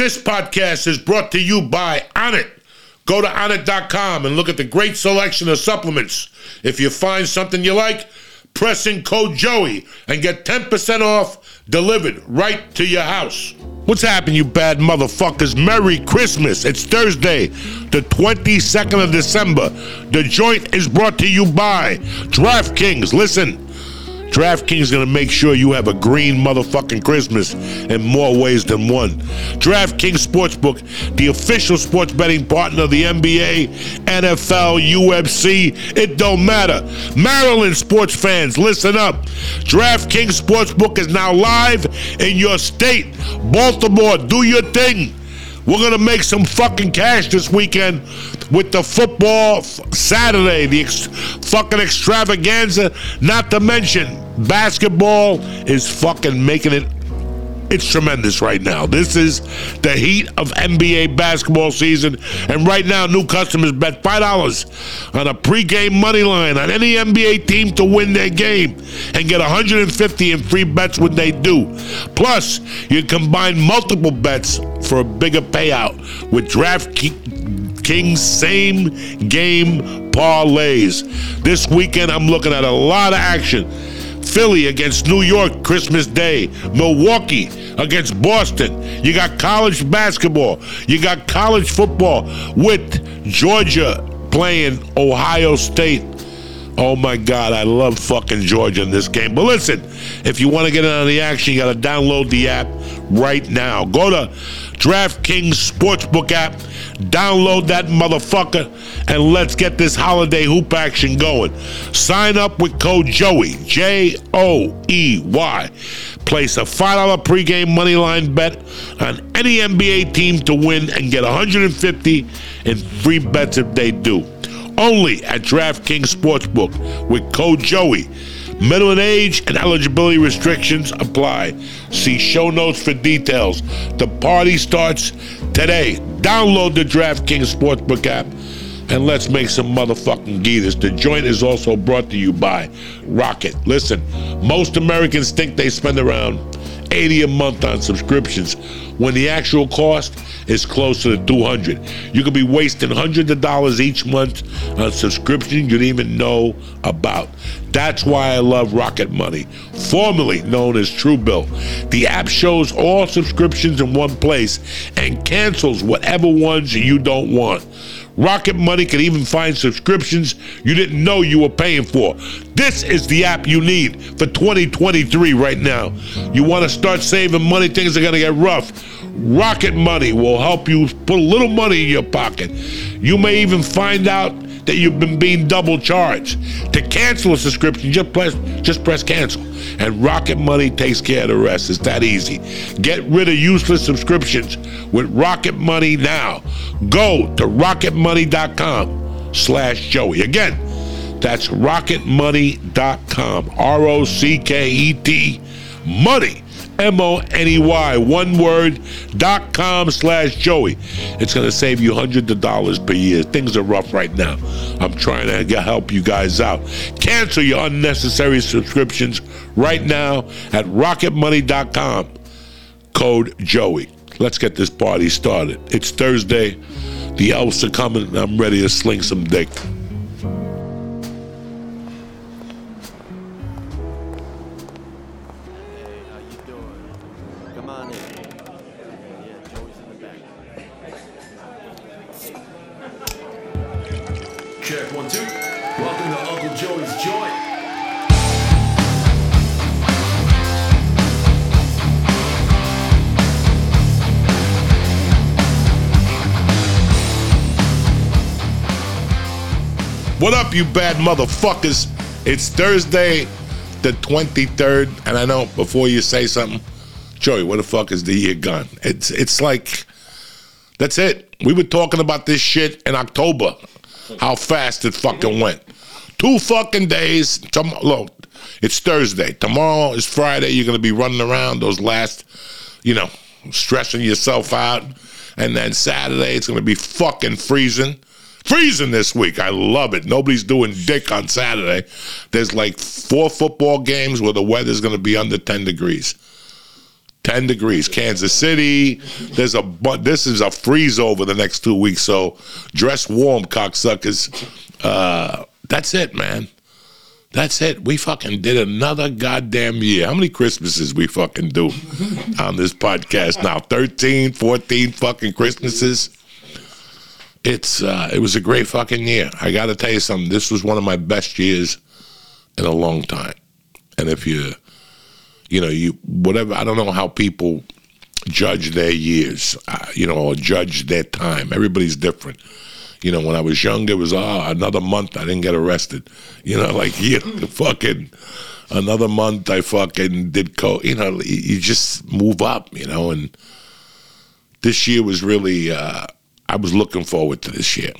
This podcast is brought to you by Onnit. Go to onnit.com and look at the great selection of supplements. If you find something you like, press in code Joey and get 10% off delivered right to your house. What's happening, you bad motherfuckers? Merry Christmas. It's Thursday, the 22nd of December. The joint is brought to you by DraftKings. Listen. DraftKings is to make sure you have a green motherfucking Christmas in more ways than one. DraftKings Sportsbook, the official sports betting partner of the NBA, NFL, UFC, it don't matter. Maryland sports fans, listen up. DraftKings Sportsbook is now live in your state. Baltimore, do your thing. We're going to make some fucking cash this weekend with the football Saturday, the ex- fucking extravaganza. Not to mention, basketball is fucking making it. It's tremendous right now. This is the heat of NBA basketball season. And right now, new customers bet $5 on a pregame money line on any NBA team to win their game and get 150 in free bets when they do. Plus, you combine multiple bets for a bigger payout with DraftKings same game parlays. This weekend, I'm looking at a lot of action. Philly against New York Christmas Day, Milwaukee against Boston. You got college basketball, you got college football with Georgia playing Ohio State. Oh my God, I love fucking Georgia in this game. But listen, if you want to get in on the action, you got to download the app right now. Go to DraftKings Sportsbook app, download that motherfucker, and let's get this holiday hoop action going. Sign up with code Joey, J O E Y. Place a $5 pregame money line bet on any NBA team to win and get 150 in free bets if they do. Only at DraftKings Sportsbook with code Joey. Minimum age and eligibility restrictions apply. See show notes for details. The party starts today. Download the DraftKings Sportsbook app and let's make some motherfucking geeters. The joint is also brought to you by Rocket. Listen, most Americans think they spend around 80 a month on subscriptions when the actual cost is closer to 200. You could be wasting hundreds of dollars each month on subscriptions you didn't even know about. That's why I love Rocket Money, formerly known as Truebill. The app shows all subscriptions in one place and cancels whatever ones you don't want. Rocket Money can even find subscriptions you didn't know you were paying for. This is the app you need for 2023 right now. You want to start saving money, things are going to get rough. Rocket Money will help you put a little money in your pocket. You may even find out that you've been being double charged. To cancel a subscription, just press just press cancel. And Rocket Money takes care of the rest. It's that easy. Get rid of useless subscriptions with Rocket Money now. Go to rocketmoney.com slash Joey. Again, that's rocketmoney.com. R-O-C-K-E-T money M-O-N-E-Y, one word, dot com slash Joey. It's going to save you hundreds of dollars per year. Things are rough right now. I'm trying to help you guys out. Cancel your unnecessary subscriptions right now at rocketmoney.com. Code Joey. Let's get this party started. It's Thursday. The elves are coming. I'm ready to sling some dick. You bad motherfuckers? It's Thursday, the 23rd, and I know before you say something, Joey, where the fuck is the year gone? It's it's like that's it. We were talking about this shit in October, how fast it fucking went. Two fucking days. Tom- look, it's Thursday. Tomorrow is Friday. You're gonna be running around those last, you know, stressing yourself out, and then Saturday it's gonna be fucking freezing. Freezing this week. I love it. Nobody's doing dick on Saturday. There's like four football games where the weather's going to be under 10 degrees. 10 degrees. Kansas City, there's a bu- this is a freeze over the next two weeks. So dress warm, cocksuckers. Uh, that's it, man. That's it. We fucking did another goddamn year. How many Christmases we fucking do on this podcast now? 13, 14 fucking Christmases. It's uh, it was a great fucking year. I got to tell you something. This was one of my best years in a long time. And if you, you know, you whatever, I don't know how people judge their years, uh, you know, or judge their time. Everybody's different. You know, when I was younger, it was oh another month I didn't get arrested. You know, like you fucking another month I fucking did co. You know, you just move up. You know, and this year was really. Uh, I was looking forward to this year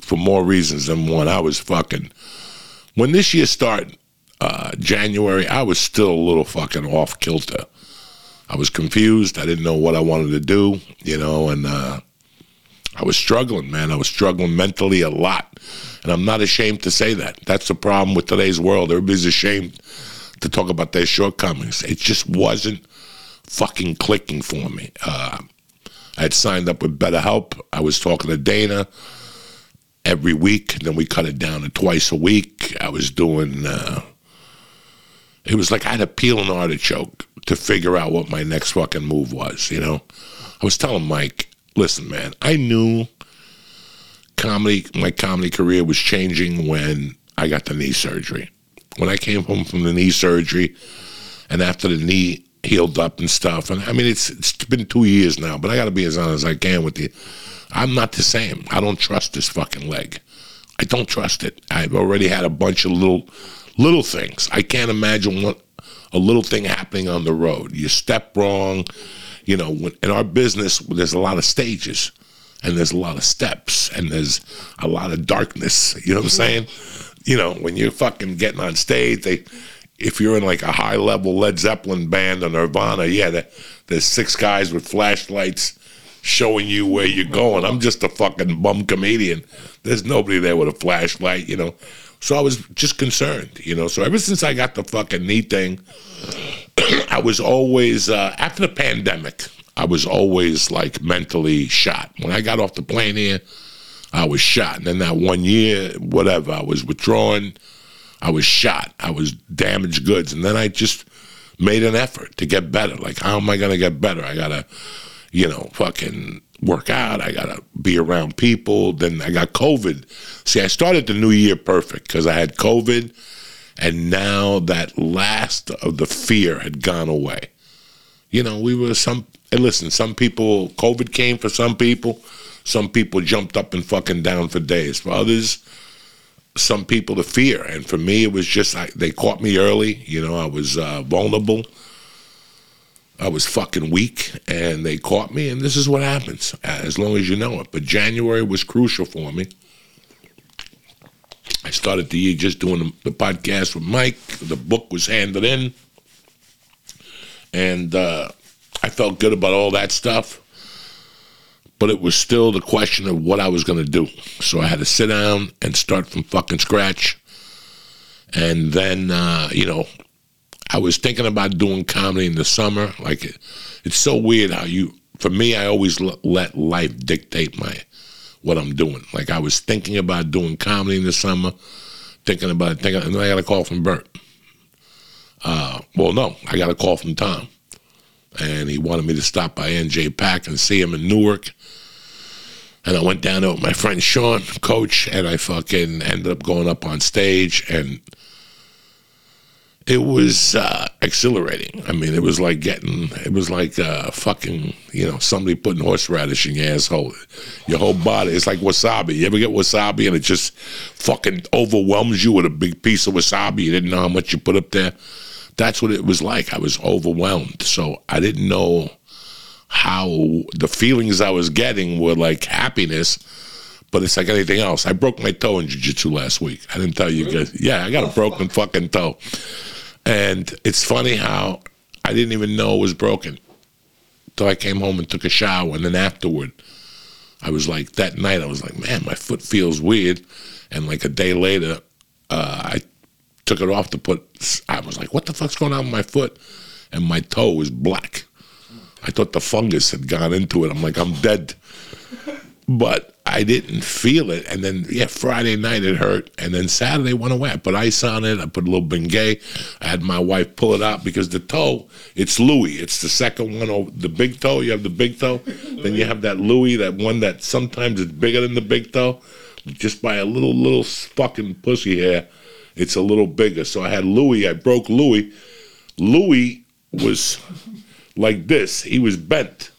for more reasons than one. I was fucking when this year started, uh, January, I was still a little fucking off kilter. I was confused. I didn't know what I wanted to do, you know, and uh, I was struggling, man. I was struggling mentally a lot. And I'm not ashamed to say that. That's the problem with today's world. Everybody's ashamed to talk about their shortcomings. It just wasn't fucking clicking for me. Uh, I had signed up with BetterHelp. I was talking to Dana every week. Then we cut it down to twice a week. I was doing. Uh, it was like I had to peel an artichoke to figure out what my next fucking move was. You know, I was telling Mike, listen, man, I knew comedy, my comedy career was changing when I got the knee surgery. When I came home from the knee surgery, and after the knee healed up and stuff, and I mean, it's it's been two years now, but I got to be as honest as I can with you. I'm not the same. I don't trust this fucking leg. I don't trust it. I've already had a bunch of little little things. I can't imagine what a little thing happening on the road. You step wrong, you know, when, in our business there's a lot of stages and there's a lot of steps and there's a lot of darkness, you know what I'm mm-hmm. saying? You know, when you're fucking getting on stage, they if you're in like a high level Led Zeppelin band or Nirvana, yeah, there, there's six guys with flashlights showing you where you're going. I'm just a fucking bum comedian. There's nobody there with a flashlight, you know. So I was just concerned, you know. So ever since I got the fucking knee thing, I was always uh, after the pandemic. I was always like mentally shot. When I got off the plane here, I was shot. And then that one year, whatever, I was withdrawn. I was shot. I was damaged goods. And then I just made an effort to get better. Like, how am I going to get better? I got to, you know, fucking work out. I got to be around people. Then I got COVID. See, I started the new year perfect because I had COVID. And now that last of the fear had gone away. You know, we were some, and listen, some people, COVID came for some people. Some people jumped up and fucking down for days. For others, some people to fear. And for me, it was just I, they caught me early. You know, I was uh, vulnerable. I was fucking weak, and they caught me. And this is what happens as long as you know it. But January was crucial for me. I started the year just doing the, podcast with Mike. The book was handed in, and uh, I felt good about all that stuff but it was still the question of what I was going to do. So I had to sit down and start from fucking scratch. And then, uh, you know, I was thinking about doing comedy in the summer. Like, it, it's so weird how you, for me, I always l- let life dictate my, what I'm doing. Like, I was thinking about doing comedy in the summer, thinking about it, thinking, and then I got a call from Bert. Uh, well, no, I got a call from Tom and he wanted me to stop by NJPAC and see him in Newark. And I went down there with my friend Sean, coach, and I fucking ended up going up on stage, and it was uh, exhilarating. I mean, it was like getting, it was like uh, fucking, you know, somebody putting horseradish in your asshole. Your whole body, it's like wasabi. You ever get wasabi and it just fucking overwhelms you with a big piece of wasabi? You didn't know how much you put up there. That's what it was like. I was overwhelmed. So I didn't know how the feelings I was getting were like happiness, but it's like anything else. I broke my toe in jiu-jitsu last week. I didn't tell you guys. Yeah, I got a broken fucking toe. And it's funny how I didn't even know it was broken until I came home and took a shower. And then afterward, I was like, that night, I was like, man, my foot feels weird. And like a day later, uh, I took it off to put, I was like, what the fuck's going on with my foot? And my toe was black. I thought the fungus had gone into it. I'm like, I'm dead. But I didn't feel it. And then, yeah, Friday night it hurt. And then Saturday went away. I put ice on it. I put a little Bengay. I had my wife pull it out because the toe, it's Louis. It's the second one over the big toe. You have the big toe. then you have that Louis, that one that sometimes is bigger than the big toe. Just by a little, little fucking pussy hair, it's a little bigger. So I had Louis. I broke Louis. Louis was like this. He was bent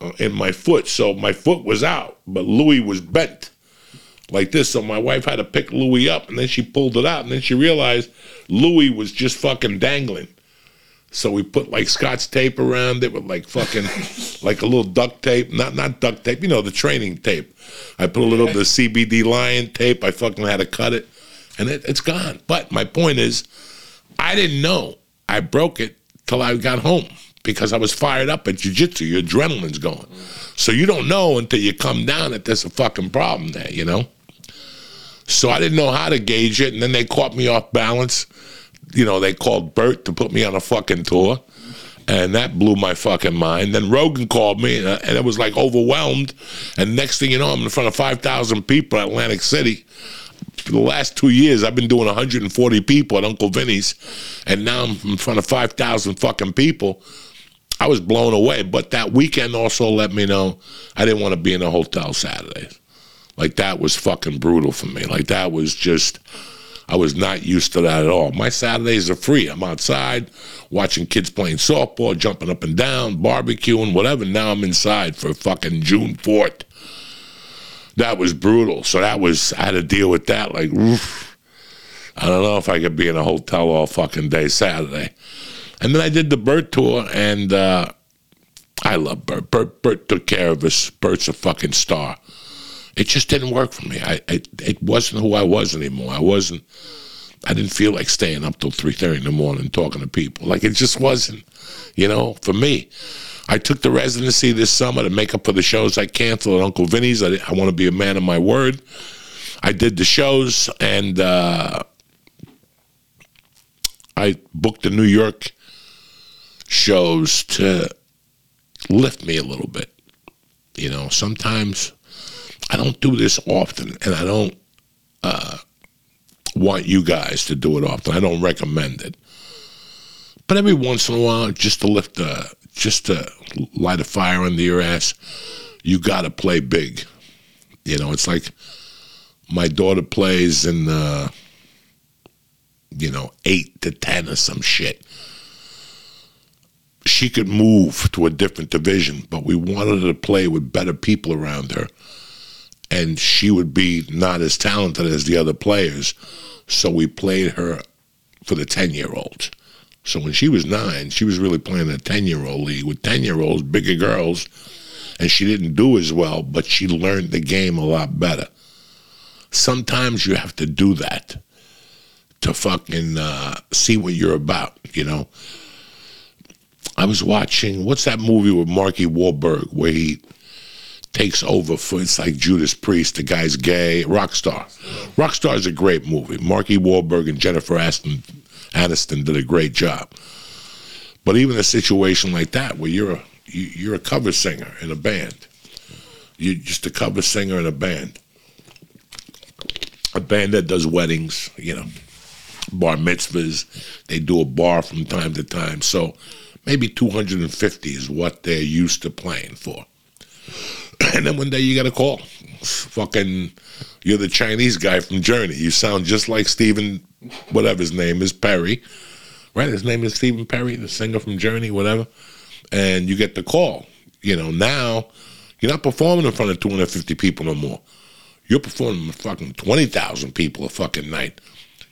uh, in my foot. So my foot was out, but Louis was bent like this. So my wife had to pick Louis up, and then she pulled it out, and then she realized Louis was just fucking dangling. So we put like scotch tape around it with like fucking like a little duct tape, not not duct tape, you know the training tape. I put a little of the CBD lion tape. I fucking had to cut it, and it, it's gone. But my point is, I didn't know I broke it till I got home because I was fired up at jujitsu. Your adrenaline's going. So you don't know until you come down that there's a fucking problem there, you know? So I didn't know how to gauge it. And then they caught me off balance. You know, they called Bert to put me on a fucking tour. And that blew my fucking mind. Then Rogan called me, and, I, and it was like overwhelmed. And next thing you know, I'm in front of 5,000 people at Atlantic City. For the last two years, I've been doing 140 people at Uncle Vinny's, and now I'm in front of 5,000 fucking people. I was blown away. But that weekend also let me know I didn't want to be in a hotel Saturdays. Like that was fucking brutal for me. Like that was just, I was not used to that at all. My Saturdays are free. I'm outside watching kids playing softball, jumping up and down, barbecuing, whatever. Now I'm inside for fucking June 4th. That was brutal. So that was, I had to deal with that. Like, oof. I don't know if I could be in a hotel all fucking day Saturday. And then I did the Bert tour, and uh, I love Bert. Bert. Took care of us. Bert's a fucking star. It just didn't work for me. I, I it wasn't who I was anymore. I wasn't. I didn't feel like staying up till three thirty in the morning talking to people. Like it just wasn't, you know, for me. I took the residency this summer to make up for the shows I canceled at Uncle Vinny's. I, I want to be a man of my word. I did the shows and uh, I booked the New York shows to lift me a little bit. You know, sometimes I don't do this often, and I don't uh, want you guys to do it often. I don't recommend it. But every once in a while, just to lift a, just to light a fire under your ass, you got to play big. You know, it's like my daughter plays in, uh, you know, eight to ten or some shit she could move to a different division, but we wanted her to play with better people around her. And she would be not as talented as the other players. So we played her for the 10 year olds. So when she was nine, she was really playing a 10 year old league with 10 year olds, bigger girls. And she didn't do as well, but she learned the game a lot better. Sometimes you have to do that to fucking uh, see what you're about, you know? I was watching what's that movie with Marky Wahlberg where he takes over for it's like Judas Priest, the guy's gay, Rockstar. Rockstar is a great movie. Marky Wahlberg and Jennifer Aniston, Aniston did a great job. But even a situation like that where you're a you're a cover singer in a band, you're just a cover singer in a band, a band that does weddings, you know, bar mitzvahs, they do a bar from time to time. So maybe 250 is what they're used to playing for. And then one day you get a call. Fucking, you're the Chinese guy from Journey. You sound just like Stephen, whatever his name is, Perry. Right? His name is Stephen Perry, the singer from Journey, whatever. And you get the call. You know, now you're not performing in front of 250 people no more. You're performing in fucking 20,000 people a fucking night.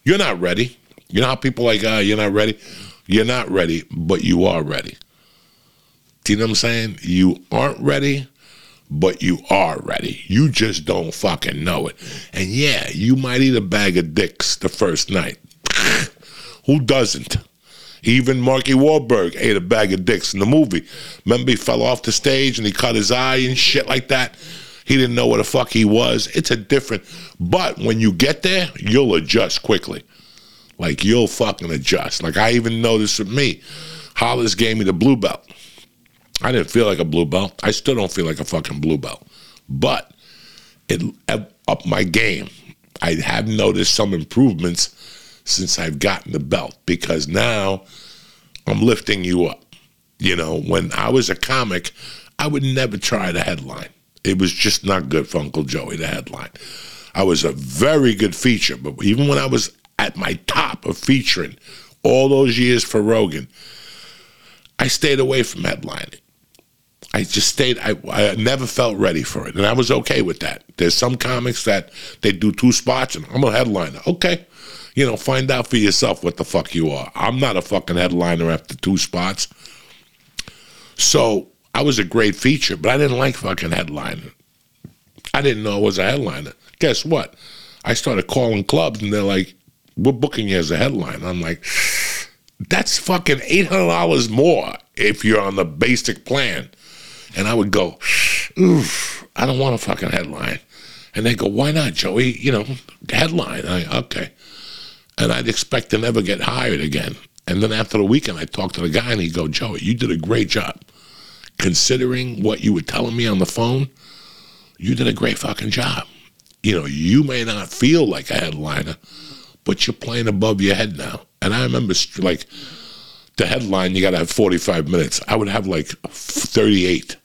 You're not ready. You know how people like, ah, uh, you're not ready? You're not ready, but you are ready. Do you know what I'm saying? You aren't ready, but you are ready. You just don't fucking know it. And yeah, you might eat a bag of dicks the first night. Who doesn't? Even Marky Wahlberg ate a bag of dicks in the movie. Remember, he fell off the stage and he cut his eye and shit like that. He didn't know what the fuck he was. It's a different. But when you get there, you'll adjust quickly. Like you'll fucking adjust. Like I even noticed with me, Hollis gave me the blue belt. I didn't feel like a blue belt. I still don't feel like a fucking blue belt. But it upped my game. I have noticed some improvements since I've gotten the belt because now I'm lifting you up. You know, when I was a comic, I would never try the headline. It was just not good for Uncle Joey the headline. I was a very good feature, but even when I was at my top of featuring all those years for Rogan, I stayed away from headlining. I just stayed. I, I never felt ready for it, and I was okay with that. There's some comics that they do two spots, and I'm a headliner. Okay, you know, find out for yourself what the fuck you are. I'm not a fucking headliner after two spots. So I was a great feature, but I didn't like fucking headlining. I didn't know I was a headliner. Guess what? I started calling clubs, and they're like, "We're booking you as a headline. I'm like, "That's fucking eight hundred dollars more if you're on the basic plan." And I would go, oof, I don't want a fucking headline. And they go, why not, Joey? You know, headline. I, okay. And I'd expect to never get hired again. And then after the weekend, I talked to the guy and he'd go, Joey, you did a great job. Considering what you were telling me on the phone, you did a great fucking job. You know, you may not feel like a headliner, but you're playing above your head now. And I remember, like, the headline, you got to have 45 minutes. I would have like 38.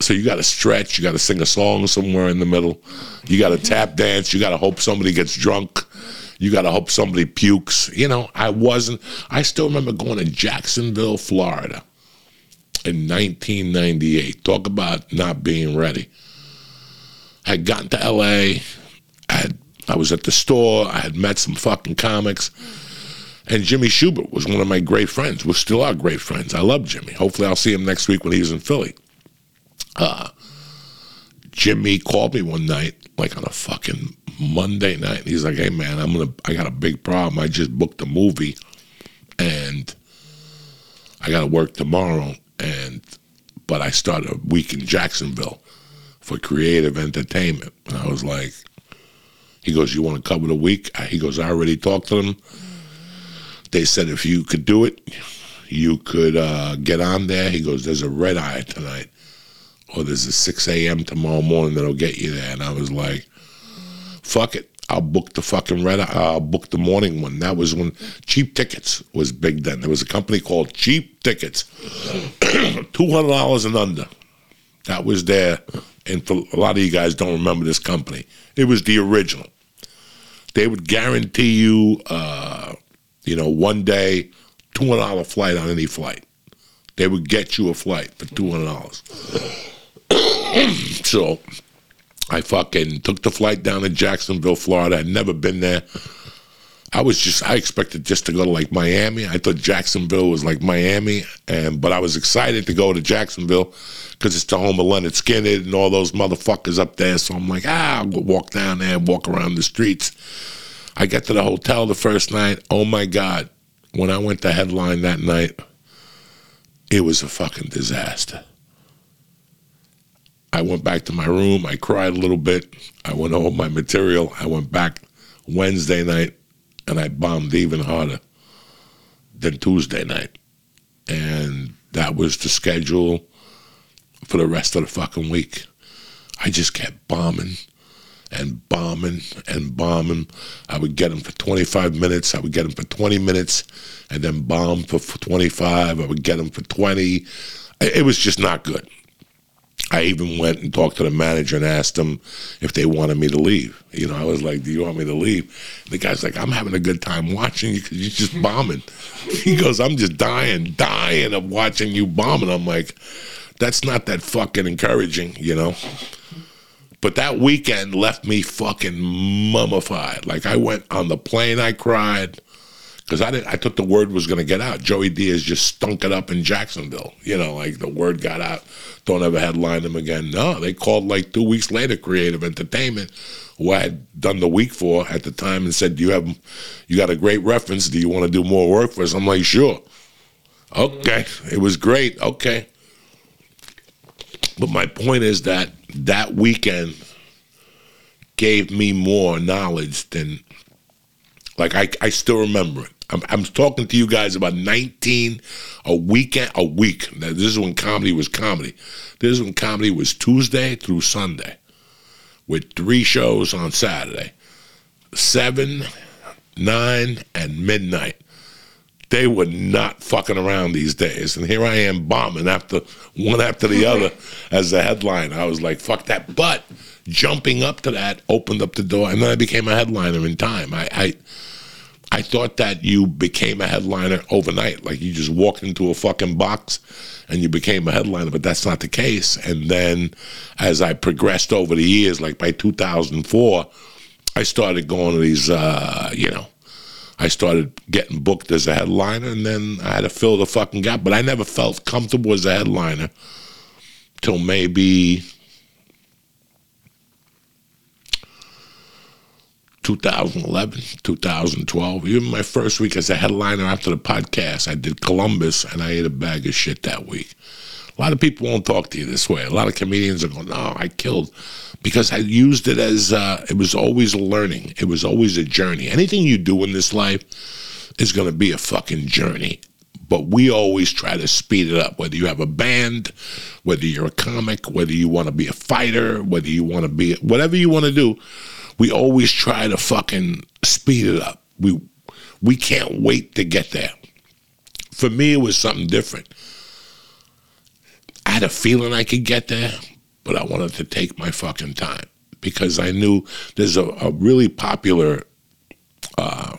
So you got to stretch, you got to sing a song somewhere in the middle, you got to tap dance, you got to hope somebody gets drunk, you got to hope somebody pukes. You know, I wasn't, I still remember going to Jacksonville, Florida in 1998. Talk about not being ready. I had gotten to LA, I, was at the store, I had met some fucking comics. And Jimmy Schubert was one of my great friends. We still are great friends. I love Jimmy. Hopefully, I'll see him next week when he's in Philly. Uh, Jimmy called me one night, like on a fucking Monday night. He's like, "Hey man, I'm gonna. I got a big problem. I just booked a movie, and I got to work tomorrow. And but I started a week in Jacksonville for creative entertainment. And I was like, he goes, "You want to cover the week?" He goes, "I already talked to them." They said if you could do it, you could uh, get on there. He goes, "There's a red eye tonight." or there's a 6 a.m. tomorrow morning that'll get you there. And I was like, fuck it. I'll book the fucking red. Eye. I'll book the morning one. That was when cheap tickets was big then. There was a company called Cheap Tickets, two hundred dollars and under. That was there, and for a lot of you guys don't remember this company. It was the original. They would guarantee you, uh, you know, one day, two hundred dollar flight on any flight. They would get you a flight for two hundred dollars. so I fucking took the flight down to Jacksonville, Florida. I'd never been there. I was just I expected just to go to like Miami. I thought Jacksonville was like Miami, and but I was excited to go to Jacksonville because it's the home of Lynyrd Skynyrd and all those motherfuckers up there. So I'm like, ah, I'll walk down there and walk around the streets. I get to the hotel the first night. Oh my god, when I went to headline that night, it was a fucking disaster. I went back to my room. I cried a little bit. I went home my material. I went back Wednesday night and I bombed even harder than Tuesday night. And that was the schedule for the rest of the fucking week. I just kept bombing and bombing and bombing. I would get them for 25 minutes. I would get them for 20 minutes and then bomb for 25. I would get them for 20. It was just not good. I even went and talked to the manager and asked them if they wanted me to leave. You know, I was like, "Do you want me to leave?" The guy's like, "I'm having a good time watching you because you're just bombing." he goes, "I'm just dying, dying of watching you bombing." I'm like, "That's not that fucking encouraging," you know. But that weekend left me fucking mummified. Like I went on the plane, I cried because I didn't. I thought the word was going to get out. Joey Diaz just stunk it up in Jacksonville. You know, like the word got out. Don't ever headline him again. No, they called like two weeks later. Creative Entertainment, who I had done the week for at the time, and said, "Do you have, you got a great reference? Do you want to do more work for us?" I'm like, "Sure." Okay, it was great. Okay, but my point is that that weekend gave me more knowledge than like I, I still remember it. I'm, I'm talking to you guys about 19 a weekend a week. Now, this is when comedy was comedy. This is when comedy was Tuesday through Sunday, with three shows on Saturday, seven, nine, and midnight. They were not fucking around these days, and here I am bombing after one after the other as a headline. I was like, "Fuck that!" But jumping up to that opened up the door, and then I became a headliner in time. I, I I thought that you became a headliner overnight, like you just walked into a fucking box and you became a headliner, but that's not the case. And then as I progressed over the years, like by 2004, I started going to these, uh, you know, I started getting booked as a headliner, and then I had to fill the fucking gap. But I never felt comfortable as a headliner till maybe 2011, 2012. Even my first week as a headliner after the podcast, I did Columbus and I ate a bag of shit that week. A lot of people won't talk to you this way. A lot of comedians are going, no, I killed because I used it as, uh, it was always a learning. It was always a journey. Anything you do in this life is going to be a fucking journey. But we always try to speed it up, whether you have a band, whether you're a comic, whether you want to be a fighter, whether you want to be, whatever you want to do we always try to fucking speed it up. We we can't wait to get there. For me, it was something different. I had a feeling I could get there, but I wanted to take my fucking time because I knew there's a, a really popular uh,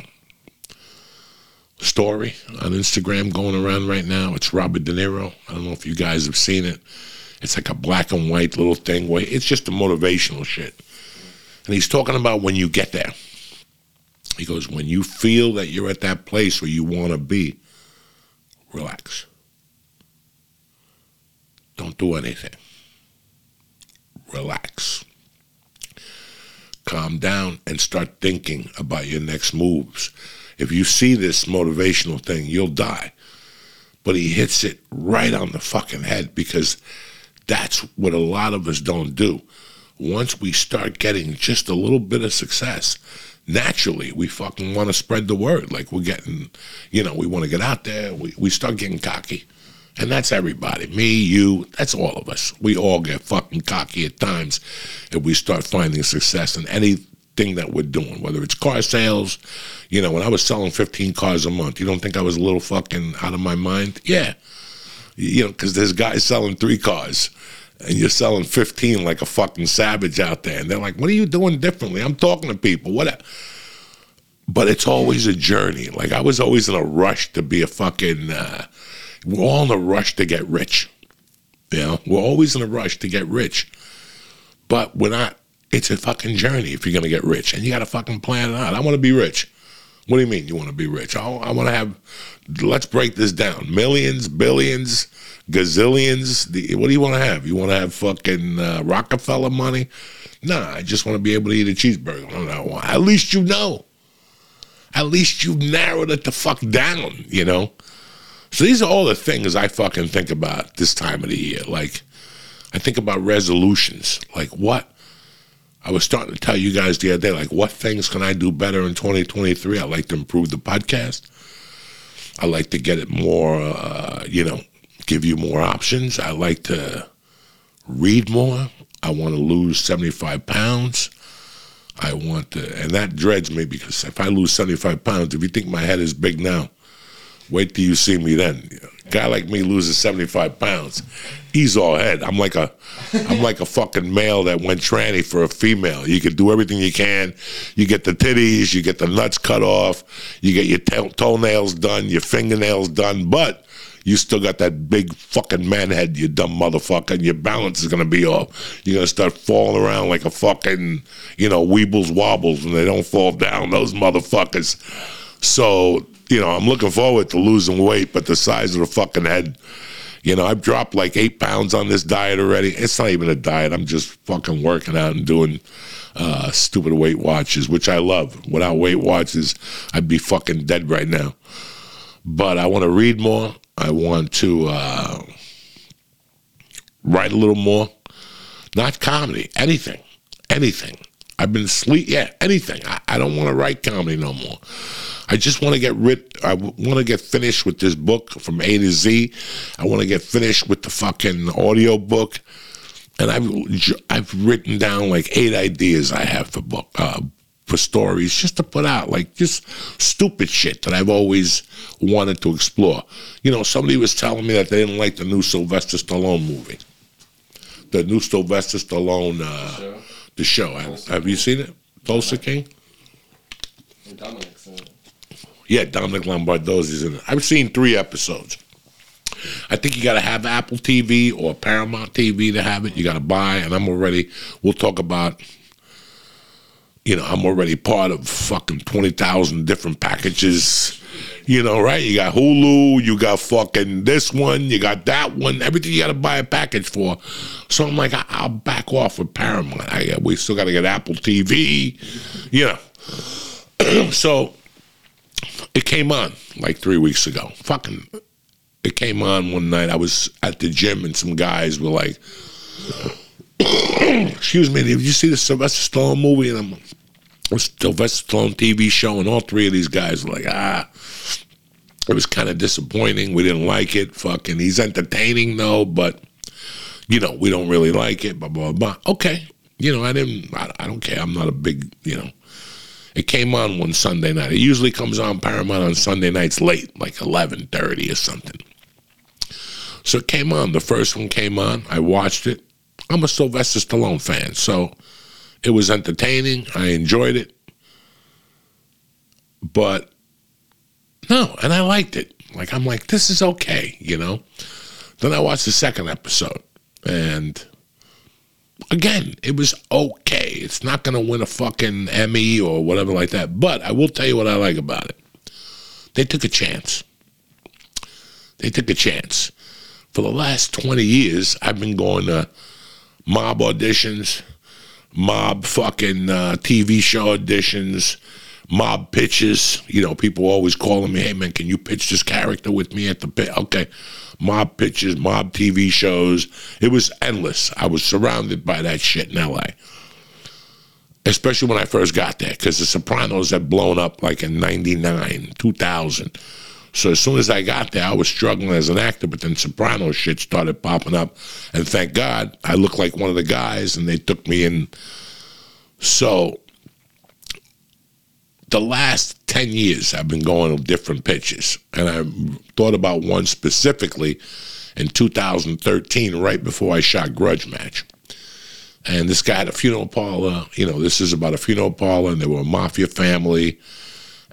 story on Instagram going around right now. It's Robert De Niro. I don't know if you guys have seen it. It's like a black and white little thing where it's just a motivational shit. And he's talking about when you get there. He goes, when you feel that you're at that place where you want to be, relax. Don't do anything. Relax. Calm down and start thinking about your next moves. If you see this motivational thing, you'll die. But he hits it right on the fucking head because that's what a lot of us don't do once we start getting just a little bit of success, naturally we fucking want to spread the word. Like we're getting, you know, we want to get out there. We, we start getting cocky. And that's everybody. Me, you, that's all of us. We all get fucking cocky at times if we start finding success in anything that we're doing, whether it's car sales. You know, when I was selling 15 cars a month, you don't think I was a little fucking out of my mind? Yeah. You know, because there's guys selling three cars and you're selling 15 like a fucking savage out there. And they're like, what are you doing differently? I'm talking to people. What? But it's always a journey. Like I was always in a rush to be a fucking, uh, we're all in a rush to get rich. You know, we're always in a rush to get rich. But we're not, it's a fucking journey if you're going to get rich. And you got to fucking plan it out. I want to be rich. What do you mean you want to be rich? I, I want to have, let's break this down millions, billions, gazillions. The, what do you want to have? You want to have fucking uh, Rockefeller money? Nah, I just want to be able to eat a cheeseburger. No, at least you know. At least you've narrowed it the fuck down, you know? So these are all the things I fucking think about this time of the year. Like, I think about resolutions. Like, what? I was starting to tell you guys the other day, like, what things can I do better in 2023? I'd like to improve the podcast. I like to get it more, uh, you know, give you more options. I like to read more. I want to lose 75 pounds. I want to, and that dreads me because if I lose 75 pounds, if you think my head is big now, wait till you see me then. A guy like me loses 75 pounds. He's all head. I'm like a, I'm like a fucking male that went tranny for a female. You can do everything you can. You get the titties, you get the nuts cut off, you get your toenails done, your fingernails done, but you still got that big fucking man head, you dumb motherfucker, and your balance is gonna be off. You're gonna start falling around like a fucking, you know, weebles wobbles, when they don't fall down, those motherfuckers. So, you know, I'm looking forward to losing weight, but the size of the fucking head, you know, I've dropped like eight pounds on this diet already. It's not even a diet. I'm just fucking working out and doing uh, stupid Weight Watchers, which I love. Without Weight Watchers, I'd be fucking dead right now. But I want to read more. I want to uh, write a little more. Not comedy, anything, anything. I've been sleep. Yeah, anything. I, I don't want to write comedy no more. I just want to get rid. I want to get finished with this book from A to Z. I want to get finished with the fucking audio book. And I've I've written down like eight ideas I have for book uh, for stories just to put out, like just stupid shit that I've always wanted to explore. You know, somebody was telling me that they didn't like the new Sylvester Stallone movie, the new Sylvester Stallone, uh, the show. Have, have you seen it, Tulsa King? And Dominic's in it. Yeah, Dominic Lombardozzi's in it. I've seen three episodes. I think you got to have Apple TV or Paramount TV to have it. You got to buy, and I'm already. We'll talk about. You know, I'm already part of fucking twenty thousand different packages. You know, right? You got Hulu, you got fucking this one, you got that one. Everything you got to buy a package for. So I'm like, I, I'll back off with Paramount. I, we still got to get Apple TV. You know, so it came on like three weeks ago. Fucking, it came on one night. I was at the gym and some guys were like, "Excuse me, did you see the Sylvester Stallone movie?" And I'm, was Sylvester Stallone TV show, and all three of these guys were like, "Ah." It was kind of disappointing. We didn't like it. Fucking, he's entertaining though, but you know, we don't really like it. Blah blah blah. Okay, you know, I didn't. I, I don't care. I'm not a big, you know. It came on one Sunday night. It usually comes on Paramount on Sunday nights late, like eleven thirty or something. So it came on. The first one came on. I watched it. I'm a Sylvester Stallone fan, so it was entertaining. I enjoyed it, but no, and I liked it. Like I'm like, this is okay, you know. Then I watched the second episode, and again, it was okay. It's not going to win a fucking Emmy or whatever like that. But I will tell you what I like about it. They took a chance. They took a chance. For the last 20 years, I've been going to mob auditions, mob fucking uh, TV show auditions, mob pitches. You know, people always calling me, hey man, can you pitch this character with me at the pit? Okay. Mob pitches, mob TV shows. It was endless. I was surrounded by that shit in LA. Especially when I first got there, because The Sopranos had blown up like in 99, 2000. So as soon as I got there, I was struggling as an actor, but then Sopranos shit started popping up. And thank God I looked like one of the guys and they took me in. So the last 10 years I've been going to different pitches. And I thought about one specifically in 2013, right before I shot Grudge Match. And this guy had a funeral parlor. You know, this is about a funeral parlor, and they were a mafia family.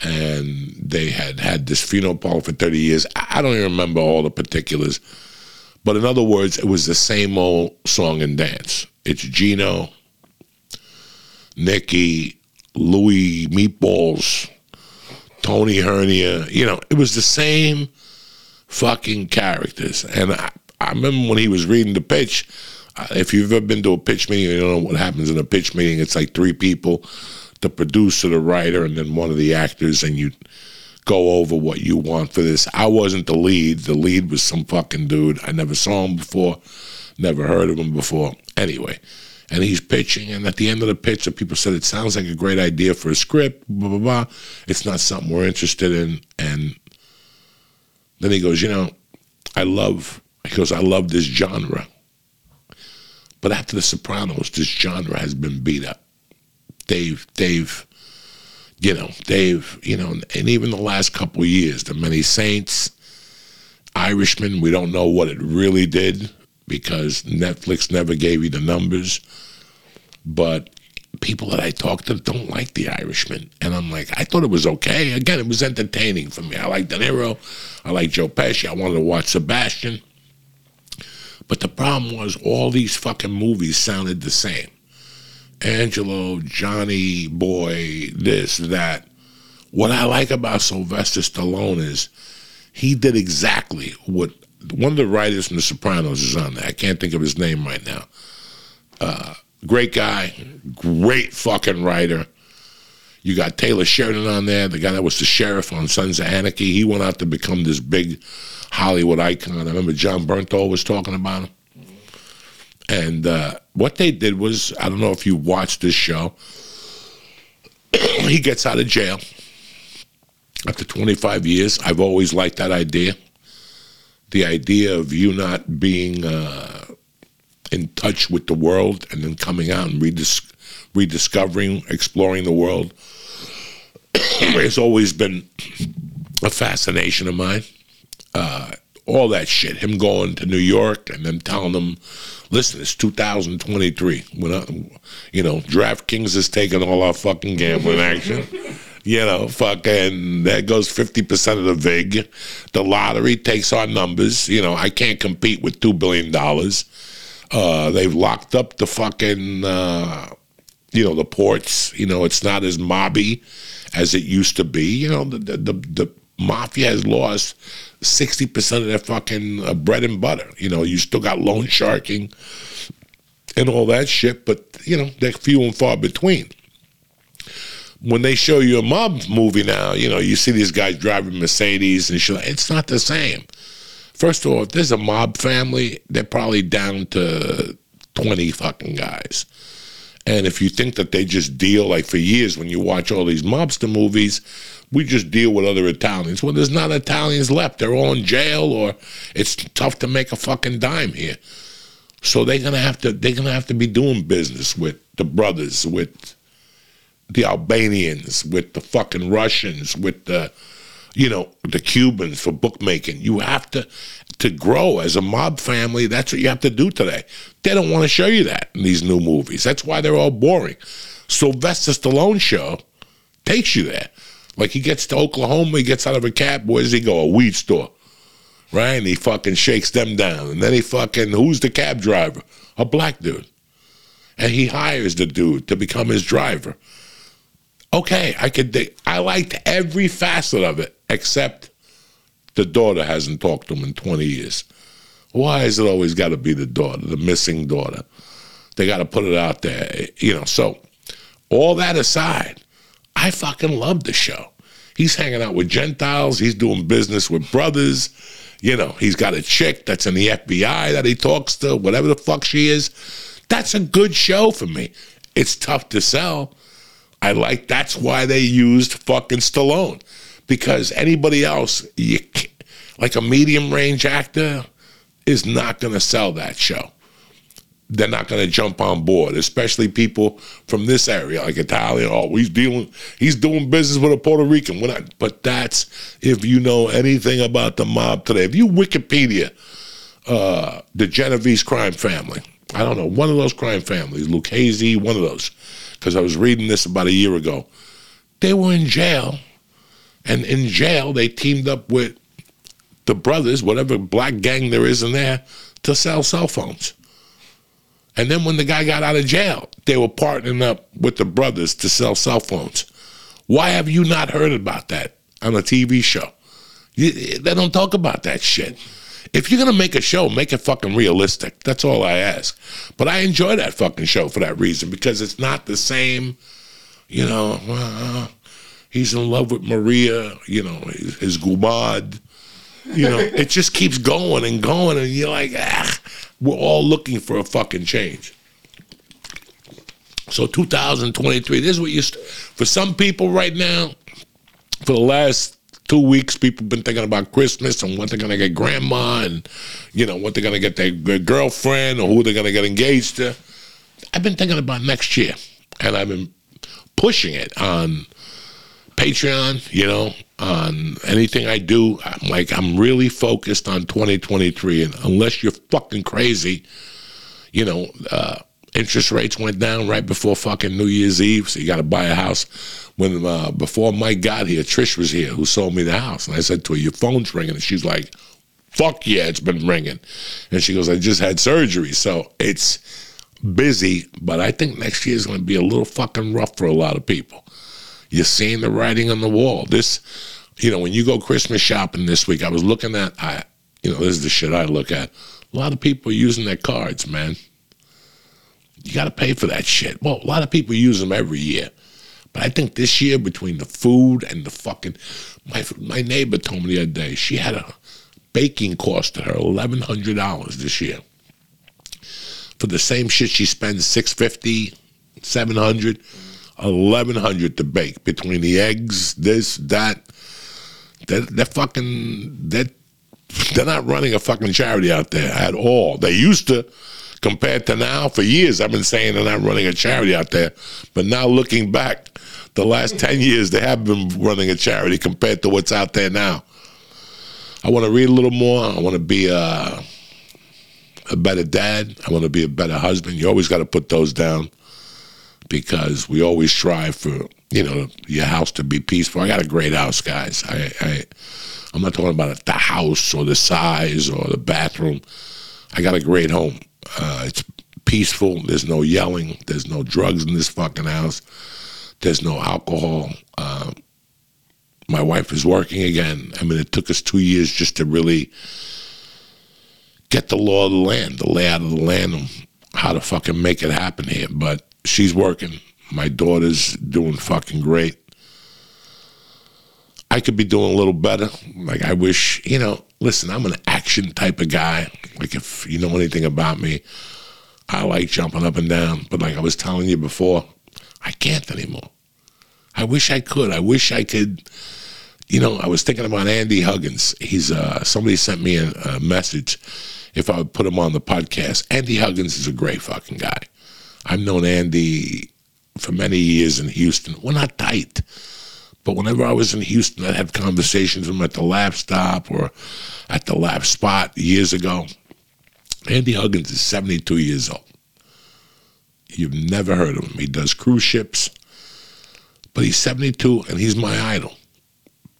And they had had this funeral parlor for 30 years. I don't even remember all the particulars. But in other words, it was the same old song and dance. It's Gino, Nikki, Louis Meatballs, Tony Hernia. You know, it was the same fucking characters. And I, I remember when he was reading the pitch. If you've ever been to a pitch meeting, you know what happens in a pitch meeting. It's like three people, the producer, the writer, and then one of the actors, and you go over what you want for this. I wasn't the lead. The lead was some fucking dude. I never saw him before, never heard of him before. Anyway, and he's pitching, and at the end of the pitch, the people said, It sounds like a great idea for a script, blah, blah, blah. It's not something we're interested in. And then he goes, You know, I love, he goes, I love this genre. But after The Sopranos, this genre has been beat up. They've, they've, you know, they've, you know, and even the last couple years, the Many Saints, Irishman, we don't know what it really did because Netflix never gave you the numbers. But people that I talked to don't like The Irishman. And I'm like, I thought it was okay. Again, it was entertaining for me. I like De Niro. I like Joe Pesci. I wanted to watch Sebastian. But the problem was all these fucking movies sounded the same. Angelo, Johnny Boy, this, that. What I like about Sylvester Stallone is he did exactly what one of the writers from The Sopranos is on there. I can't think of his name right now. Uh, great guy, great fucking writer. You got Taylor Sheridan on there, the guy that was the sheriff on Sons of Anarchy. He went out to become this big Hollywood icon. I remember Jon Bernthal was talking about him. And uh, what they did was, I don't know if you watched this show, he gets out of jail after 25 years. I've always liked that idea. The idea of you not being uh, in touch with the world and then coming out and redis- rediscovering, exploring the world has always been a fascination of mine. Uh, all that shit. Him going to New York and them telling them, listen, it's 2023. When I, you know, DraftKings is taking all our fucking gambling action. You know, fucking, that goes 50% of the VIG. The lottery takes our numbers. You know, I can't compete with $2 billion. Uh, they've locked up the fucking, uh, you know, the ports. You know, it's not as mobby as it used to be. You know, the, the, the, the mafia has lost 60% of their fucking uh, bread and butter. You know, you still got loan sharking and all that shit, but, you know, they're few and far between. When they show you a mob movie now, you know, you see these guys driving Mercedes and shit. It's not the same. First of all, if there's a mob family, they're probably down to 20 fucking guys. And if you think that they just deal, like for years, when you watch all these mobster movies, we just deal with other Italians. Well, there's not Italians left. They're all in jail, or it's tough to make a fucking dime here. So they're gonna have to they're gonna have to be doing business with the brothers, with the Albanians, with the fucking Russians, with the you know the Cubans for bookmaking. You have to to grow as a mob family. That's what you have to do today. They don't want to show you that in these new movies. That's why they're all boring. Sylvester Stallone show takes you there. Like he gets to Oklahoma, he gets out of a cab. Where does he go? A weed store, right? And he fucking shakes them down. And then he fucking who's the cab driver? A black dude. And he hires the dude to become his driver. Okay, I could. dig- I liked every facet of it except the daughter hasn't talked to him in 20 years. Why has it always got to be the daughter, the missing daughter? They got to put it out there, you know. So, all that aside, I fucking love the show. He's hanging out with Gentiles. He's doing business with brothers. You know, he's got a chick that's in the FBI that he talks to, whatever the fuck she is. That's a good show for me. It's tough to sell. I like that's why they used fucking Stallone because anybody else, you, like a medium range actor, is not going to sell that show. They're not going to jump on board, especially people from this area, like Italian. Oh, he's dealing, he's doing business with a Puerto Rican. We're not, but that's if you know anything about the mob today. If you Wikipedia uh, the Genovese crime family, I don't know, one of those crime families, Lucchese, one of those, because I was reading this about a year ago. They were in jail, and in jail they teamed up with the brothers, whatever black gang there is in there, to sell cell phones. And then when the guy got out of jail, they were partnering up with the brothers to sell cell phones. Why have you not heard about that on a TV show? They don't talk about that shit. If you're gonna make a show, make it fucking realistic. That's all I ask. But I enjoy that fucking show for that reason because it's not the same. You know, uh, he's in love with Maria. You know, his, his gumad. You know, it just keeps going and going, and you're like, ah, we're all looking for a fucking change. So 2023, this is what you, st- for some people right now, for the last two weeks, people have been thinking about Christmas and what they're gonna get grandma and, you know, what they're gonna get their, their girlfriend or who they're gonna get engaged to. I've been thinking about next year, and I've been pushing it on Patreon, you know, on anything I do. I'm like, I'm really focused on 2023. And unless you're fucking crazy, you know, uh, interest rates went down right before fucking New Year's Eve. So you got to buy a house. When uh, before Mike got here, Trish was here who sold me the house. And I said to her, Your phone's ringing. And she's like, Fuck yeah, it's been ringing. And she goes, I just had surgery. So it's busy, but I think next year is going to be a little fucking rough for a lot of people. You're seeing the writing on the wall. This, you know, when you go Christmas shopping this week, I was looking at, I, you know, this is the shit I look at. A lot of people are using their cards, man. You got to pay for that shit. Well, a lot of people use them every year. But I think this year, between the food and the fucking, my my neighbor told me the other day she had a baking cost her eleven hundred dollars this year for the same shit she spends 650 700 eleven hundred to bake between the eggs, this, that. They're, they're fucking. They're they're not running a fucking charity out there at all. They used to, compared to now. For years, I've been saying they're not running a charity out there. But now, looking back, the last 10 years, they have been running a charity compared to what's out there now. I want to read a little more. I want to be a, a better dad. I want to be a better husband. You always got to put those down because we always strive for, you know, your house to be peaceful. I got a great house, guys. I, I I'm not talking about the house or the size or the bathroom. I got a great home. Uh, it's peaceful. There's no yelling. There's no drugs in this fucking house. There's no alcohol. Uh, my wife is working again. I mean, it took us two years just to really get the law of the land, the layout of the land, and how to fucking make it happen here. But she's working. My daughter's doing fucking great. I could be doing a little better. Like I wish, you know, listen, I'm an action type of guy. Like if you know anything about me, I like jumping up and down. But like I was telling you before, I can't anymore. I wish I could. I wish I could. You know, I was thinking about Andy Huggins. He's uh somebody sent me a, a message if I would put him on the podcast. Andy Huggins is a great fucking guy. I've known Andy for many years in Houston. We're not tight. But whenever I was in Houston, I'd have conversations with him at the Laff Stop or at the lap spot years ago. Andy Huggins is 72 years old. You've never heard of him. He does cruise ships, but he's 72 and he's my idol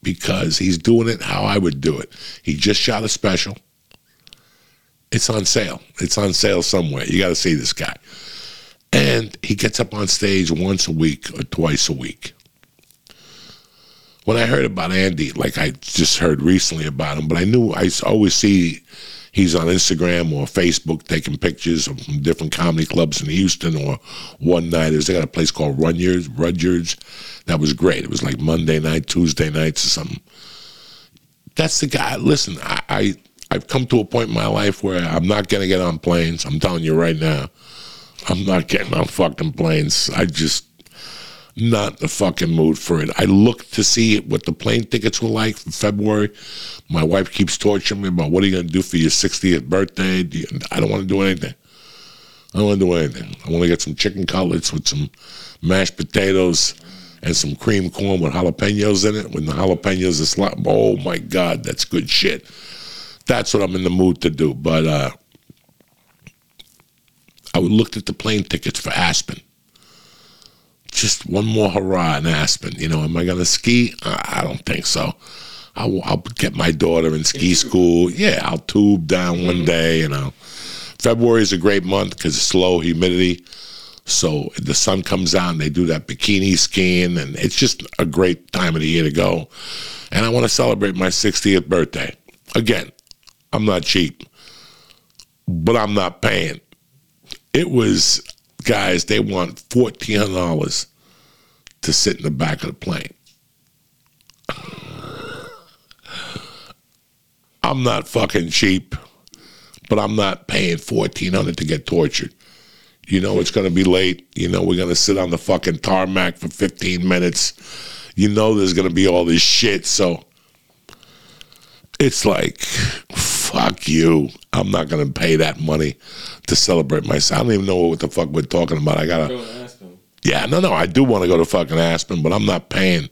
because he's doing it how I would do it. He just shot a special. It's on sale. It's on sale somewhere. You got to see this guy. And he gets up on stage once a week or twice a week when I heard about Andy, like I just heard recently about him, but I knew I always see he's on Instagram or Facebook taking pictures of different comedy clubs in Houston or one nighters. They got a place called Runyards, Rudyard's. That was great. It was like Monday night, Tuesday nights or something. That's the guy. Listen, I, I I've come to a point in my life where I'm not gonna get on planes. I'm telling you right now. I'm not getting on fucking planes. I just not in the fucking mood for it. I looked to see what the plane tickets were like for February. My wife keeps torturing me about what are you going to do for your 60th birthday. Do you, I don't want to do anything. I don't want to do anything. I want to get some chicken cutlets with some mashed potatoes and some cream corn with jalapenos in it. When the jalapenos are slap, oh my God, that's good shit. That's what I'm in the mood to do. But uh, I looked at the plane tickets for Aspen just one more hurrah in Aspen. You know, am I going to ski? I don't think so. I'll, I'll, get my daughter in ski school. Yeah, I'll tube down one mm-hmm. day. You know, February is a great month because it's low humidity. So the sun comes out and they do that bikini skiing, and it's just a great time of the year to go. And I want to celebrate my 60th birthday. Again, I'm not cheap, but I'm not paying. It was guys, they want $1,400 to sit in the back of the plane. I'm not fucking cheap, but I'm not paying 1400 to get tortured. You know it's going to be late. You know we're going to sit on the fucking tarmac for 15 minutes. You know there's going to be all this shit. So it's like, fuck you. I'm not going to pay that money to celebrate myself. I don't even know what the fuck we're talking about. I got to. Yeah, no, no. I do want to go to fucking Aspen, but I'm not paying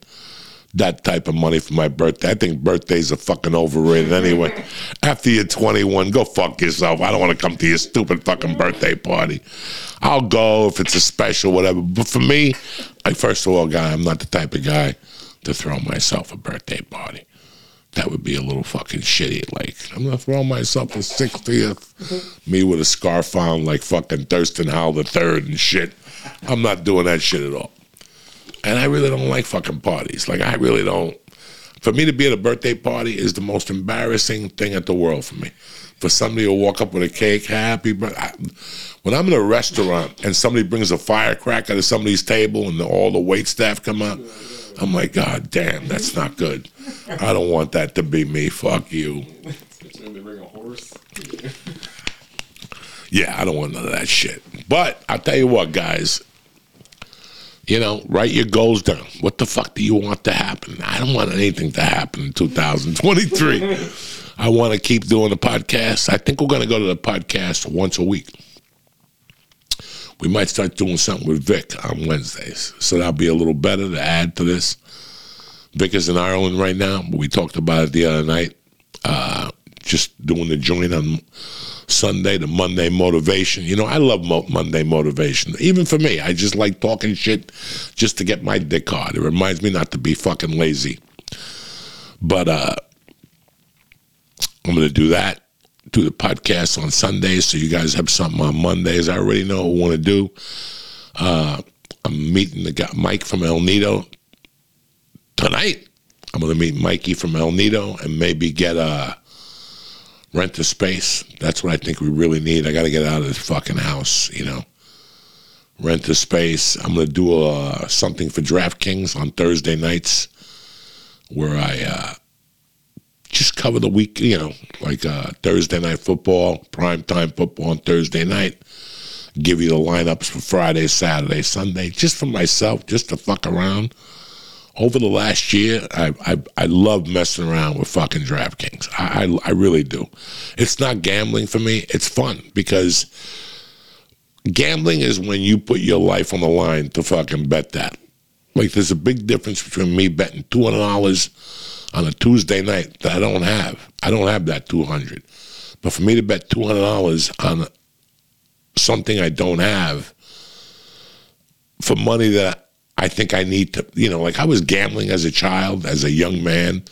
that type of money for my birthday. I think birthdays are fucking overrated anyway. After you're 21, go fuck yourself. I don't want to come to your stupid fucking birthday party. I'll go if it's a special, whatever. But for me, I first of all, guy, I'm not the type of guy to throw myself a birthday party that would be a little fucking shitty. Like, I'm gonna throw myself a 60th, me with a scarf on like fucking Thurston Howell the third and shit. I'm not doing that shit at all. And I really don't like fucking parties. Like, I really don't. For me to be at a birthday party is the most embarrassing thing at the world for me. For somebody to walk up with a cake, happy birthday. When I'm in a restaurant and somebody brings a firecracker to somebody's table and all the wait staff come out, I'm like, God damn, that's not good. I don't want that to be me. Fuck you. Yeah, I don't want none of that shit. But I'll tell you what, guys. You know, write your goals down. What the fuck do you want to happen? I don't want anything to happen in 2023. I want to keep doing the podcast. I think we're going to go to the podcast once a week. We might start doing something with Vic on Wednesdays. So that'll be a little better to add to this. Vic is in Ireland right now, but we talked about it the other night. Uh, just doing the joint on Sunday, the Monday motivation. You know, I love mo- Monday motivation. Even for me, I just like talking shit just to get my dick hard. It reminds me not to be fucking lazy. But uh, I'm going to do that. Do the podcast on Sundays so you guys have something on Mondays. I already know what I want to do. Uh, I'm meeting the guy, Mike from El Nido tonight. I'm going to meet Mikey from El Nido and maybe get a rent a space. That's what I think we really need. I got to get out of this fucking house, you know. Rent a space. I'm going to do a, something for DraftKings on Thursday nights where I uh, just cover the week, you know, like uh, Thursday night football, prime time football on Thursday night. Give you the lineups for Friday, Saturday, Sunday, just for myself, just to fuck around over the last year, I I, I love messing around with fucking DraftKings. I, I I really do. It's not gambling for me. It's fun because gambling is when you put your life on the line to fucking bet that. Like there's a big difference between me betting two hundred dollars on a Tuesday night that I don't have. I don't have that two hundred. But for me to bet two hundred dollars on something I don't have for money that I think I need to, you know, like I was gambling as a child, as a young man,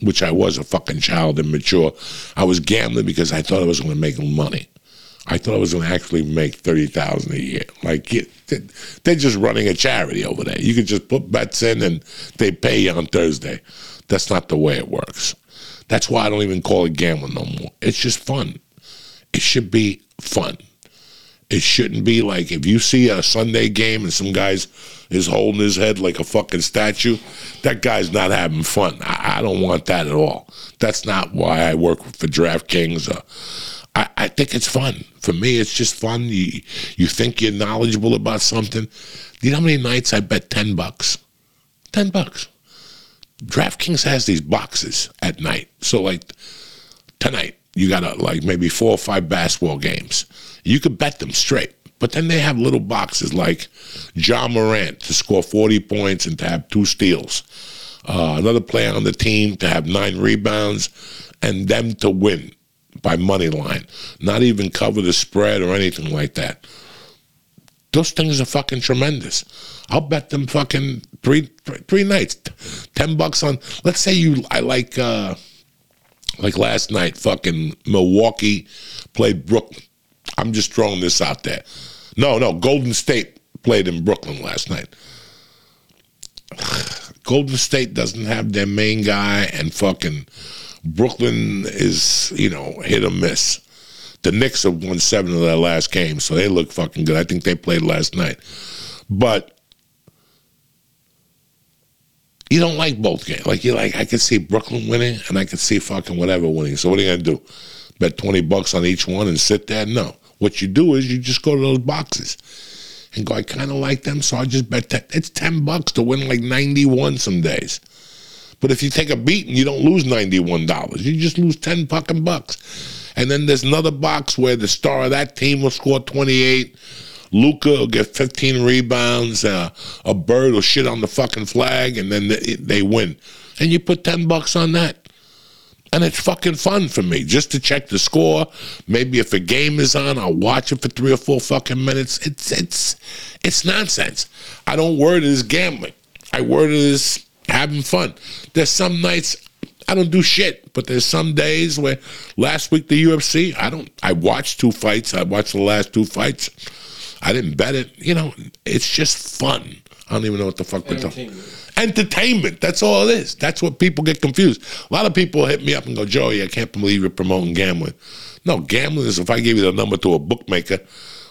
which I was a fucking child and mature. I was gambling because I thought I was going to make money. I thought I was going to actually make thirty thousand a year. Like they're just running a charity over there. You could just put bets in and they pay you on Thursday. That's not the way it works. That's why I don't even call it gambling no more. It's just fun. It should be fun. It shouldn't be like if you see a Sunday game and some guy's is holding his head like a fucking statue, that guy's not having fun. I, I don't want that at all. That's not why I work for DraftKings. Uh, I, I think it's fun. For me, it's just fun. You you think you're knowledgeable about something. You know how many nights I bet ten bucks? Ten bucks. DraftKings has these boxes at night. So like tonight, you got like maybe four or five basketball games. You could bet them straight. But then they have little boxes like Ja Morant to score 40 points and to have two steals. Uh, another player on the team to have nine rebounds and them to win by money line. Not even cover the spread or anything like that. Those things are fucking tremendous. I'll bet them fucking three three nights, ten bucks on. Let's say you, I like, uh, like last night, fucking Milwaukee played Brooklyn. I'm just throwing this out there. No, no, Golden State played in Brooklyn last night. Golden State doesn't have their main guy, and fucking Brooklyn is, you know, hit or miss. The Knicks have won seven of their last games, so they look fucking good. I think they played last night. But you don't like both games. Like you like I could see Brooklyn winning and I could see fucking whatever winning. So what are you gonna do? Bet twenty bucks on each one and sit there? No. What you do is you just go to those boxes and go, I kinda like them, so I just bet 10. it's ten bucks to win like ninety one some days. But if you take a beat and you don't lose ninety one dollars. You just lose ten fucking bucks. And then there's another box where the star of that team will score twenty eight. Luka will get 15 rebounds. Uh, a bird will shit on the fucking flag, and then they, they win. And you put 10 bucks on that. And it's fucking fun for me just to check the score. Maybe if a game is on, I'll watch it for three or four fucking minutes. It's it's it's nonsense. I don't word it as gambling. I word it as having fun. There's some nights I don't do shit, but there's some days where last week the UFC, I don't I watched two fights. I watched the last two fights. I didn't bet it. You know, it's just fun. I don't even know what the fuck we're talking. Entertainment. That's all it is. That's what people get confused. A lot of people hit me up and go, Joey, I can't believe you're promoting gambling. No, gambling is if I give you the number to a bookmaker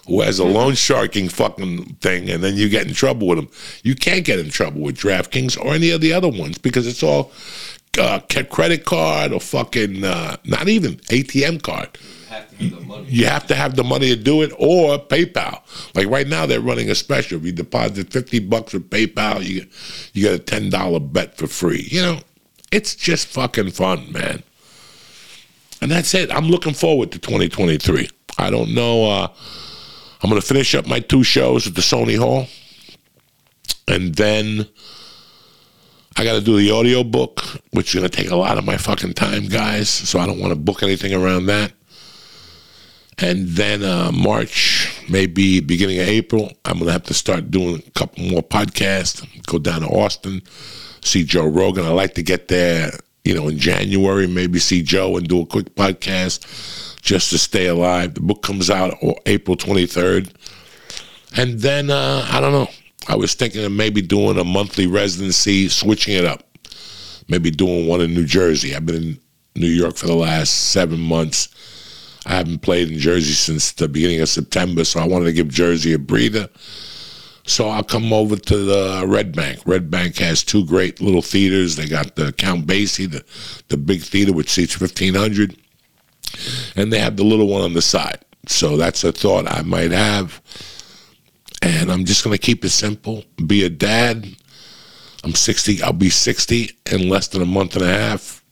who has a loan sharking fucking thing and then you get in trouble with them. You can't get in trouble with DraftKings or any of the other ones because it's all uh, credit card or fucking, uh, not even ATM card. Have to have the money. you have to have the money to do it or PayPal. Like right now, they're running a special. If you deposit fifty bucks with PayPal, you you get a ten dollar bet for free. You know, it's just fucking fun, man. And that's it. I'm looking forward to 2023. I don't know. Uh, I'm going to finish up my two shows at the Sony Hall, and then I got to do the audio book, which is going to take a lot of my fucking time, guys. So I don't want to book anything around that. And then uh, March, maybe beginning of April, I'm going to have to start doing a couple more podcasts. Go down to Austin, see Joe Rogan. I like to get there, you know, in January, maybe see Joe and do a quick podcast just to stay alive. The book comes out April 23rd. And then, uh, I don't know. I was thinking of maybe doing a monthly residency, switching it up. Maybe doing one in New Jersey. I've been in New York for the last seven months. I haven't played in Jersey since the beginning of September, so I wanted to give Jersey a breather. So I'll come over to the Red Bank. Red Bank has two great little theaters. They got the Count Basie, the, the big theater which seats 1,500, and they have the little one on the side. So that's a thought I might have. And I'm just going to keep it simple, be a dad. I'm 60, I'll be 60 in less than a month and a half.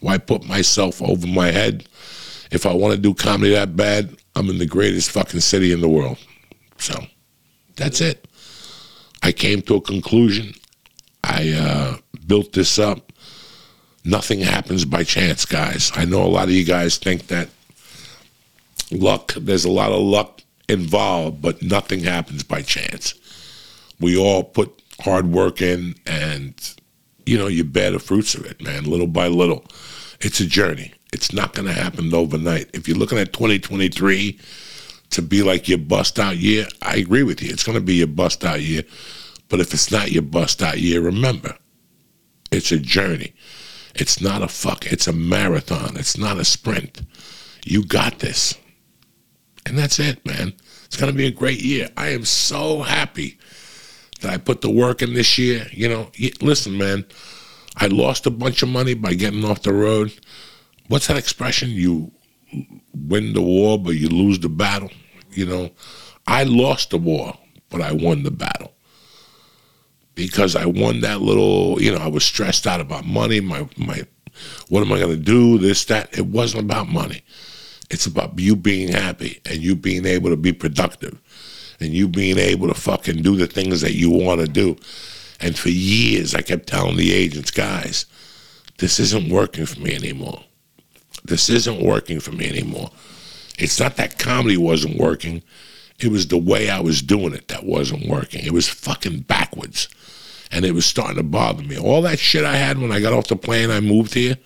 Why put myself over my head? If I want to do comedy that bad, I'm in the greatest fucking city in the world. So that's it. I came to a conclusion. I uh, built this up. Nothing happens by chance, guys. I know a lot of you guys think that luck, there's a lot of luck involved, but nothing happens by chance. We all put hard work in, and, you know, you bear the fruits of it, man, little by little. It's a journey. It's not going to happen overnight. If you're looking at 2023 to be like your bust out year, I agree with you. It's going to be your bust out year. But if it's not your bust out year, remember, it's a journey. It's not a fuck. It's a marathon. It's not a sprint. You got this. And that's it, man. It's going to be a great year. I am so happy that I put the work in this year. You know, listen, man, I lost a bunch of money by getting off the road. What's that expression? You win the war, but you lose the battle. You know, I lost the war, but I won the battle because I won that little. You know, I was stressed out about money. My my, what am I going to do? This that. It wasn't about money. It's about you being happy and you being able to be productive and you being able to fucking do the things that you want to do. And for years, I kept telling the agents, guys, this isn't working for me anymore. This isn't working for me anymore. It's not that comedy wasn't working. It was the way I was doing it that wasn't working. It was fucking backwards. And it was starting to bother me. All that shit I had when I got off the plane, I moved here,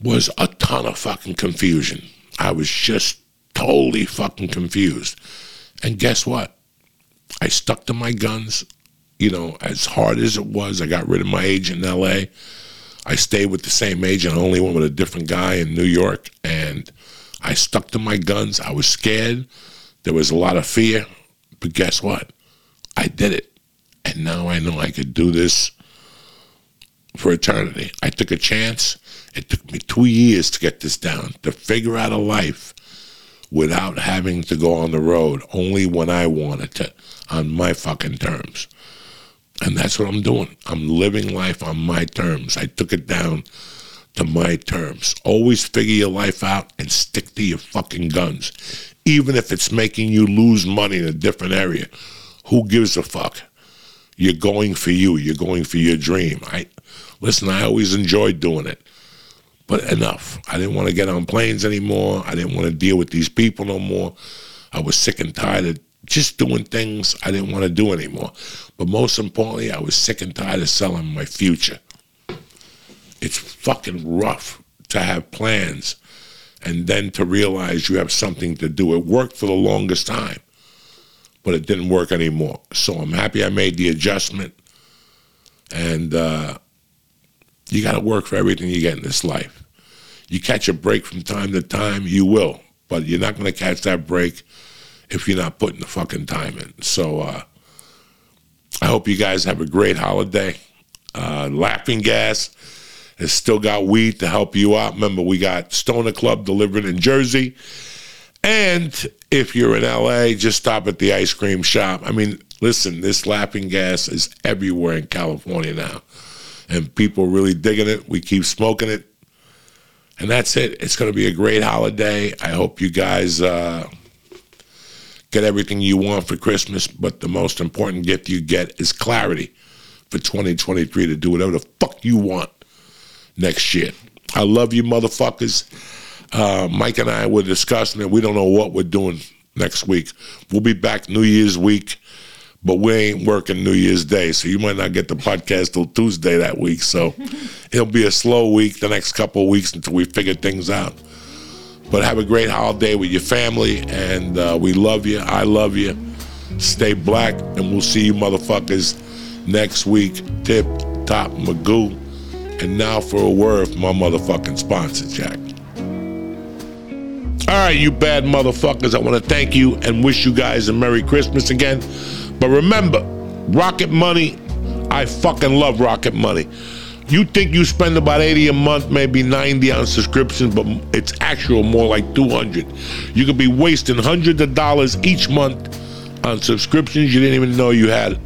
was a ton of fucking confusion. I was just totally fucking confused. And guess what? I stuck to my guns. You know, as hard as it was, I got rid of my agent in LA. I stayed with the same agent. I only went with a different guy in New York. And I stuck to my guns. I was scared. There was a lot of fear. But guess what? I did it. And now I know I could do this for eternity. I took a chance. It took me two years to get this down, to figure out a life without having to go on the road, only when I wanted to, on my fucking terms. And that's what I'm doing. I'm living life on my terms. I took it down to my terms. Always figure your life out and stick to your fucking guns. Even if it's making you lose money in a different area. Who gives a fuck? You're going for you. You're going for your dream. I listen, I always enjoyed doing it. But enough. I didn't want to get on planes anymore. I didn't want to deal with these people no more. I was sick and tired of just doing things I didn't want to do anymore. But most importantly, I was sick and tired of selling my future. It's fucking rough to have plans and then to realize you have something to do. It worked for the longest time, but it didn't work anymore. So I'm happy I made the adjustment. And uh, you got to work for everything you get in this life. You catch a break from time to time, you will, but you're not going to catch that break if you're not putting the fucking time in. So uh, I hope you guys have a great holiday. Uh, Laughing Gas has still got weed to help you out. Remember, we got Stoner Club delivered in Jersey. And if you're in LA, just stop at the ice cream shop. I mean, listen, this laughing gas is everywhere in California now. And people really digging it. We keep smoking it. And that's it. It's going to be a great holiday. I hope you guys uh, get everything you want for Christmas. But the most important gift you get is clarity for 2023 to do whatever the fuck you want next year. I love you, motherfuckers. Uh, Mike and I were discussing it. We don't know what we're doing next week. We'll be back New Year's week, but we ain't working New Year's Day, so you might not get the podcast till Tuesday that week. So it'll be a slow week the next couple of weeks until we figure things out. But have a great holiday with your family, and uh, we love you. I love you. Stay black, and we'll see you motherfuckers next week. Tip Top Magoo. And now for a word from my motherfucking sponsor, Jack. All right, you bad motherfuckers, I want to thank you and wish you guys a Merry Christmas again. But remember, Rocket Money, I fucking love Rocket Money. You think you spend about 80 a month, maybe 90 on subscriptions, but it's actual more like 200. You could be wasting hundreds of dollars each month on subscriptions you didn't even know you had.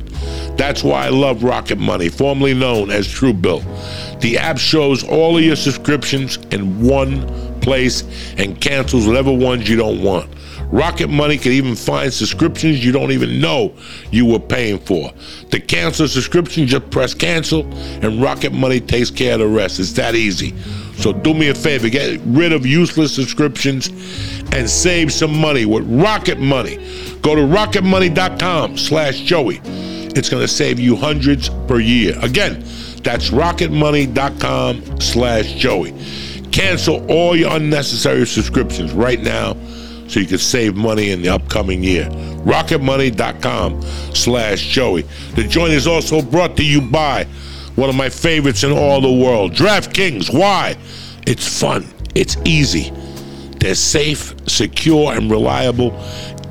That's why I love Rocket Money, formerly known as Truebill. The app shows all of your subscriptions in one place and cancels whatever ones you don't want. Rocket Money can even find subscriptions you don't even know you were paying for. To cancel a subscription, just press cancel, and Rocket Money takes care of the rest. It's that easy. So do me a favor, get rid of useless subscriptions and save some money with Rocket Money. Go to rocketmoney.com slash Joey. It's going to save you hundreds per year. Again, that's rocketmoney.com slash Joey. Cancel all your unnecessary subscriptions right now so you can save money in the upcoming year. Rocketmoney.com slash Joey. The joint is also brought to you by one of my favorites in all the world, DraftKings. Why? It's fun. It's easy. They're safe, secure, and reliable.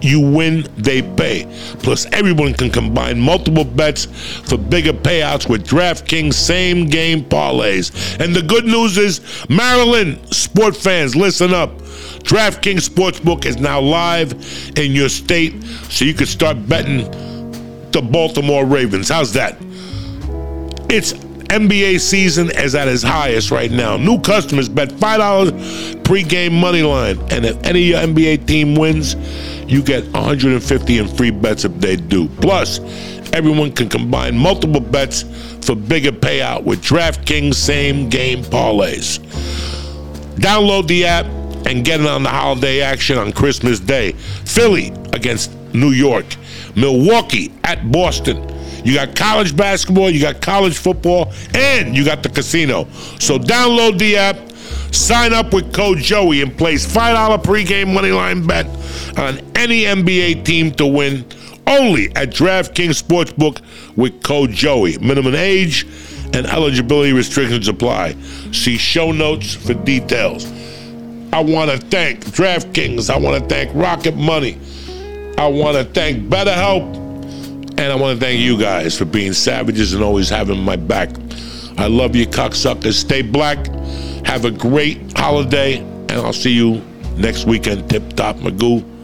You win, they pay. Plus, everyone can combine multiple bets for bigger payouts with DraftKings same game parlays. And the good news is, Maryland sport fans, listen up. DraftKings Sportsbook is now live in your state, so you can start betting the Baltimore Ravens. How's that? It's NBA season is at its highest right now. New customers bet $5 pregame money line, and if any of your NBA team wins, you get 150 in free bets if they do. Plus, everyone can combine multiple bets for bigger payout with DraftKings same game parlays. Download the app and get in on the holiday action on Christmas Day. Philly against New York, Milwaukee at Boston. You got college basketball, you got college football, and you got the casino. So download the app, sign up with code Joey, and place $5 pregame moneyline bet on any NBA team to win only at DraftKings Sportsbook with code Joey. Minimum age and eligibility restrictions apply. See show notes for details. I want to thank DraftKings. I want to thank Rocket Money. I want to thank BetterHelp. And I want to thank you guys for being savages and always having my back. I love you, cocksuckers. Stay black. Have a great holiday. And I'll see you next weekend. Tip Top Magoo.